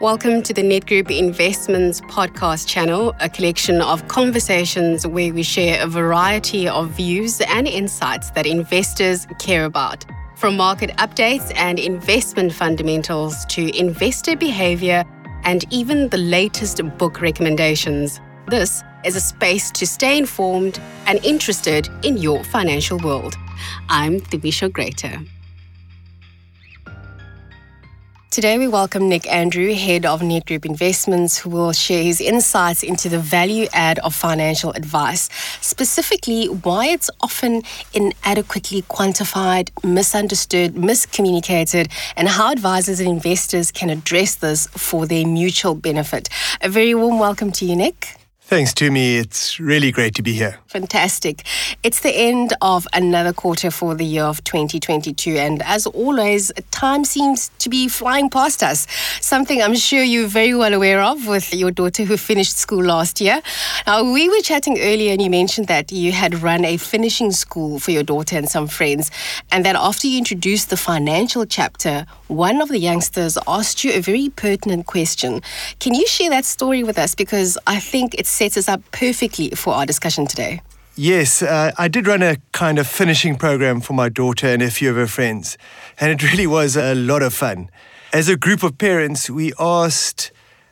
Welcome to the Nedgroup Investments podcast channel, a collection of conversations where we share a variety of views and insights that investors care about. From market updates and investment fundamentals to investor behavior and even the latest book recommendations. This is a space to stay informed and interested in your financial world. I'm Thimisha Greater. Today, we welcome Nick Andrew, head of Nedgroup Investments, who will share his insights into the value add of financial advice, specifically why it's often inadequately quantified, misunderstood, miscommunicated, and how advisors and investors can address this for their mutual benefit. A very warm welcome to you, Nick. Thanks, Tumi. It's really great to be here. Fantastic. It's the end of another quarter for the year of 2022. And as always, time seems to be flying past us. Something I'm sure you're very well aware of with your daughter who finished school last year. Now, we were chatting earlier and you mentioned that you had run a finishing school for your daughter and some friends. And that after you introduced the financial chapter, one of the youngsters asked you a very pertinent question. Can you share that story with us? Because I think it's sets us up perfectly for our discussion today. Yes, uh, I did run a kind of finishing program for my daughter and a few of her friends, and it really was a lot of fun. As a group of parents, we asked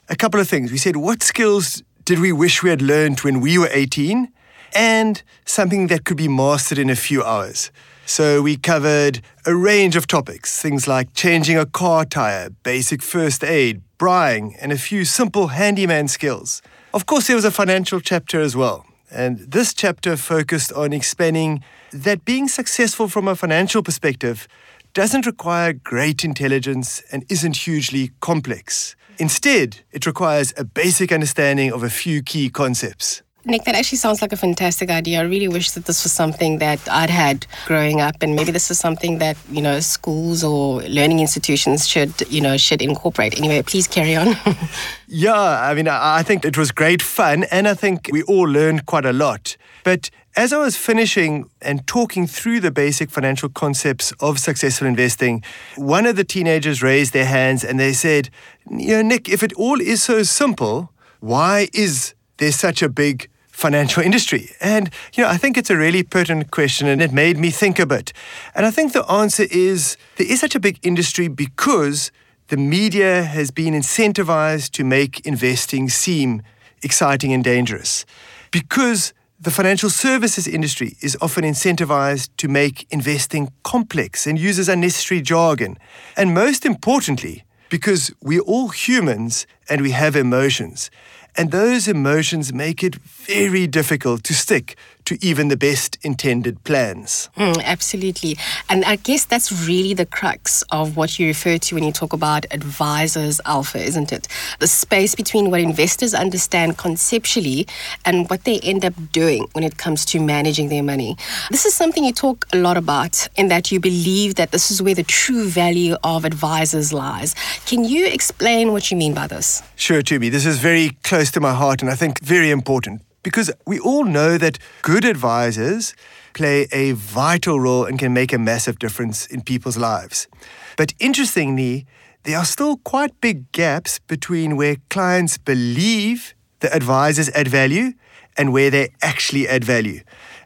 a couple of things. We said, What skills did we wish we had learned when we were 18? And something that could be mastered in a few hours. So we covered a range of topics, things like changing a car tire, basic first aid, braaiing, and a few simple handyman skills. Of course, there was a financial chapter as well. And this chapter focused on explaining that being successful from a financial perspective doesn't require great intelligence and isn't hugely complex. Instead, it requires a basic understanding of a few key concepts. Nick, that actually sounds like a fantastic idea. I really wish that this was something that I'd had growing up, and maybe this is something that you know schools or learning institutions should you know should incorporate. Anyway, please carry on. yeah, I mean, I think it was great fun, and I think we all learned quite a lot. But as I was finishing and talking through the basic financial concepts of successful investing, one of the teenagers raised their hands and they said, "You know, Nick, if it all is so simple, why is there such a big financial industry? And, you know, I think it's a really pertinent question and it made me think a bit. And I think the answer is there is such a big industry because the media has been incentivized to make investing seem exciting and dangerous. Because the financial services industry is often incentivized to make investing complex and uses unnecessary jargon. And most importantly, because we're all humans and we have emotions. And those emotions make it very difficult to stick to even the best intended plans. Mm, absolutely. And I guess that's really the crux of what you refer to when you talk about advisors alpha, isn't it? The space between what investors understand conceptually and what they end up doing when it comes to managing their money. This is something you talk a lot about in that you believe that this is where the true value of advisors lies. Can you explain what you mean by this? Sure, Tumi. This is very close to my heart and I think very important because we all know that good advisors play a vital role and can make a massive difference in people's lives. But interestingly, there are still quite big gaps between where clients believe the advisors add value and where they actually add value.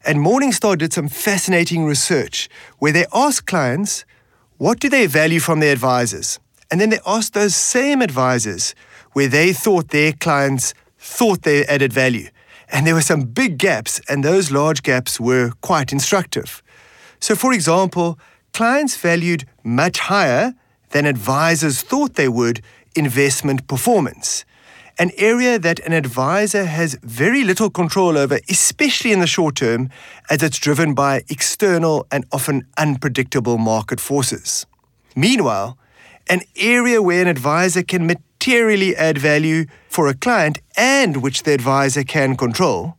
And Morningstar did some fascinating research where they asked clients, what do they value from their advisors? And then they asked those same advisors where they thought their clients thought they added value. And there were some big gaps, and those large gaps were quite instructive. So, for example, clients valued much higher than advisors thought they would investment performance, an area that an advisor has very little control over, especially in the short term, as it's driven by external and often unpredictable market forces. Meanwhile, an area where an advisor can materially add value for a client and which the advisor can control.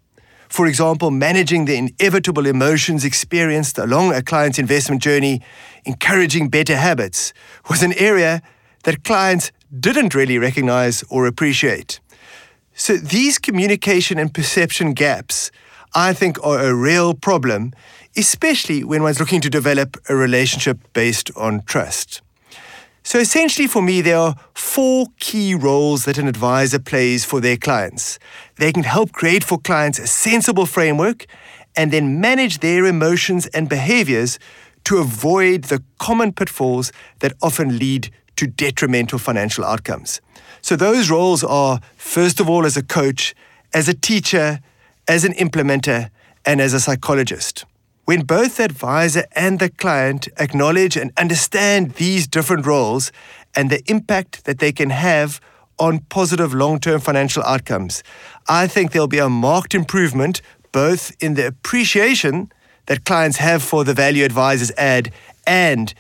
For example, managing the inevitable emotions experienced along a client's investment journey, encouraging better habits, was an area that clients didn't really recognize or appreciate. So these communication and perception gaps, I think, are a real problem, especially when one's looking to develop a relationship based on trust. So essentially, for me, there are four key roles that an advisor plays for their clients. They can help create for clients a sensible framework and then manage their emotions and behaviors to avoid the common pitfalls that often lead to detrimental financial outcomes. So, those roles are first of all, as a coach, as a teacher, as an implementer, and as a psychologist. When both the advisor and the client acknowledge and understand these different roles and the impact that they can have on positive long term financial outcomes, I think there'll be a marked improvement both in the appreciation that clients have for the value advisors add and,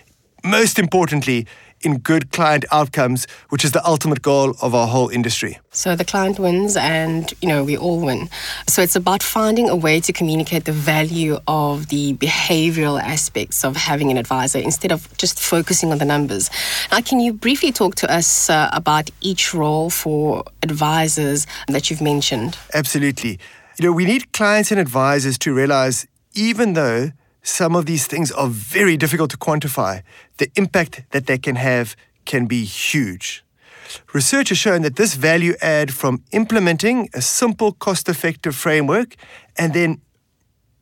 most importantly, in good client outcomes, which is the ultimate goal of our whole industry. So the client wins and, you know, we all win. So it's about finding a way to communicate the value of the behavioral aspects of having an advisor instead of just focusing on the numbers. Now, can you briefly talk to us uh, about each role for advisors that you've mentioned? Absolutely. You know, we need clients and advisors to realize even though some of these things are very difficult to quantify, the impact that they can have can be huge. Research has shown that this value add from implementing a simple, cost effective framework and then,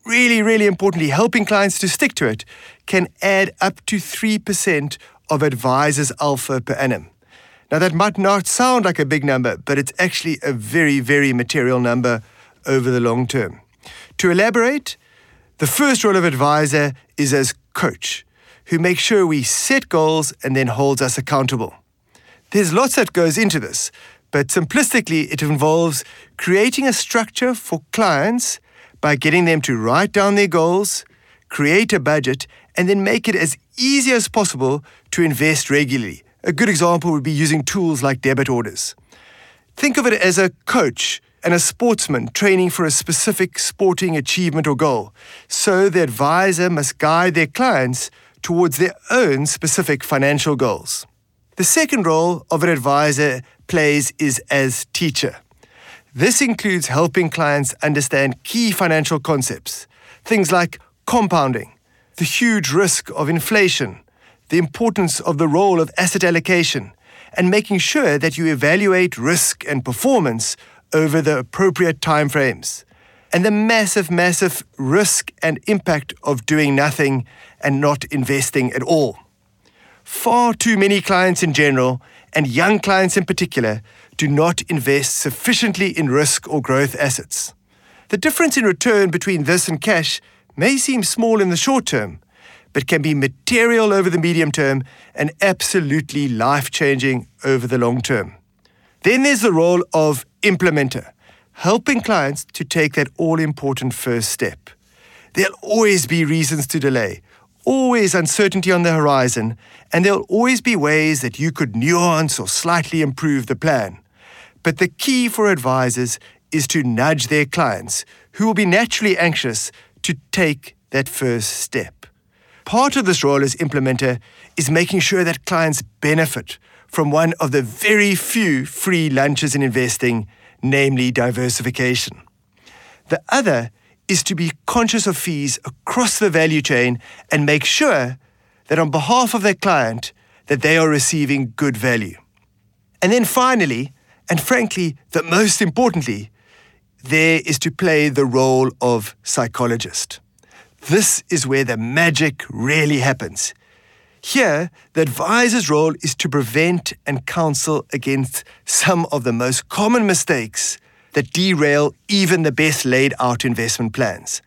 really, really importantly, helping clients to stick to it can add up to 3% of advisors' alpha per annum. Now, that might not sound like a big number, but it's actually a very, very material number over the long term. To elaborate, the first role of advisor is as coach, who makes sure we set goals and then holds us accountable. There's lots that goes into this, but simplistically, it involves creating a structure for clients by getting them to write down their goals, create a budget, and then make it as easy as possible to invest regularly. A good example would be using tools like debit orders. Think of it as a coach and a sportsman training for a specific sporting achievement or goal. So the advisor must guide their clients towards their own specific financial goals. The second role of an advisor plays is as teacher. This includes helping clients understand key financial concepts, things like compounding, the huge risk of inflation, the importance of the role of asset allocation, and making sure that you evaluate risk and performance over the appropriate timeframes, and the massive, massive risk and impact of doing nothing and not investing at all. Far too many clients in general, and young clients in particular, do not invest sufficiently in risk or growth assets. The difference in return between this and cash may seem small in the short term, but can be material over the medium term and absolutely life changing over the long term. Then there's the role of implementer, helping clients to take that all important first step. There'll always be reasons to delay, always uncertainty on the horizon, and there'll always be ways that you could nuance or slightly improve the plan. But the key for advisors is to nudge their clients, who will be naturally anxious, to take that first step. Part of this role as implementer is making sure that clients benefit from one of the very few free lunches in investing, namely diversification. The other is to be conscious of fees across the value chain and make sure that on behalf of their client that they are receiving good value. And then finally, and frankly, the most importantly, there is to play the role of psychologist. This is where the magic really happens. Here, the advisor's role is to prevent and counsel against some of the most common mistakes that derail even the best laid out investment plans.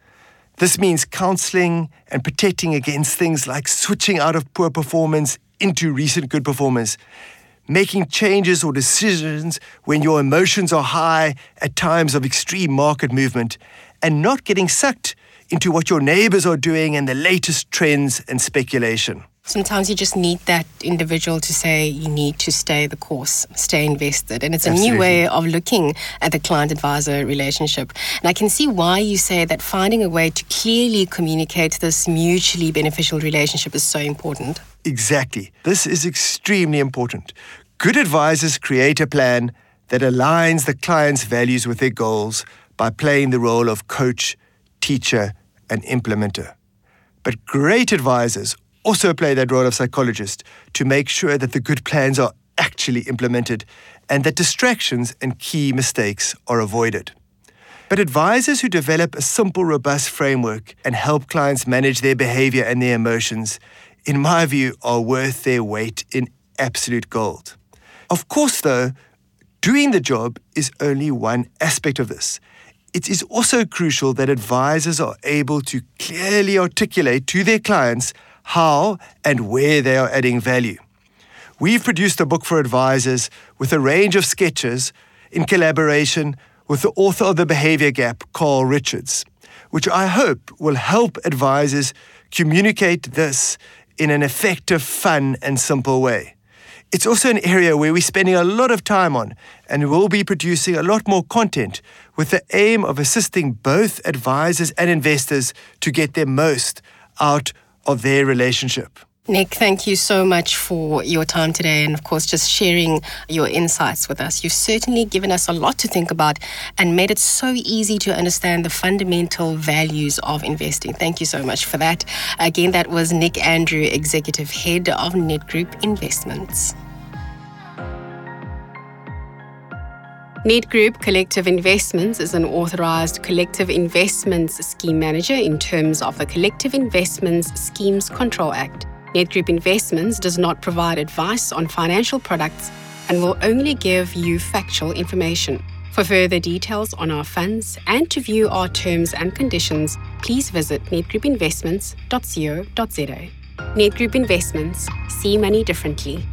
This means counseling and protecting against things like switching out of poor performance into recent good performance, making changes or decisions when your emotions are high at times of extreme market movement, and not getting sucked into what your neighbors are doing and the latest trends and speculation. Sometimes you just need that individual to say you need to stay the course, stay invested. And it's a Absolutely. new way of looking at the client advisor relationship. And I can see why you say that finding a way to clearly communicate this mutually beneficial relationship is so important. Exactly. This is extremely important. Good advisors create a plan that aligns the client's values with their goals by playing the role of coach, teacher, and implementer. But great advisors also play that role of psychologist to make sure that the good plans are actually implemented and that distractions and key mistakes are avoided. But advisors who develop a simple, robust framework and help clients manage their behavior and their emotions, in my view, are worth their weight in absolute gold. Of course, though, doing the job is only one aspect of this. It is also crucial that advisors are able to clearly articulate to their clients how and where they are adding value. We've produced a book for advisors with a range of sketches in collaboration with the author of The Behavior Gap, Carl Richards, which I hope will help advisors communicate this in an effective, fun, and simple way. It's also an area where we're spending a lot of time on, and we'll be producing a lot more content with the aim of assisting both advisors and investors to get their most out of their relationship. Nick, thank you so much for your time today and, of course, just sharing your insights with us. You've certainly given us a lot to think about and made it so easy to understand the fundamental values of investing. Thank you so much for that. Again, that was Nick Andrew, Executive Head of Nedgroup Investments. Nedgroup Collective Investments is an authorised collective investments scheme manager in terms of the Collective Investments Schemes Control Act. Nedgroup Investments does not provide advice on financial products and will only give you factual information. For further details on our funds and to view our terms and conditions, please visit nedgroupinvestments.co.za. Nedgroup Investments, see money differently.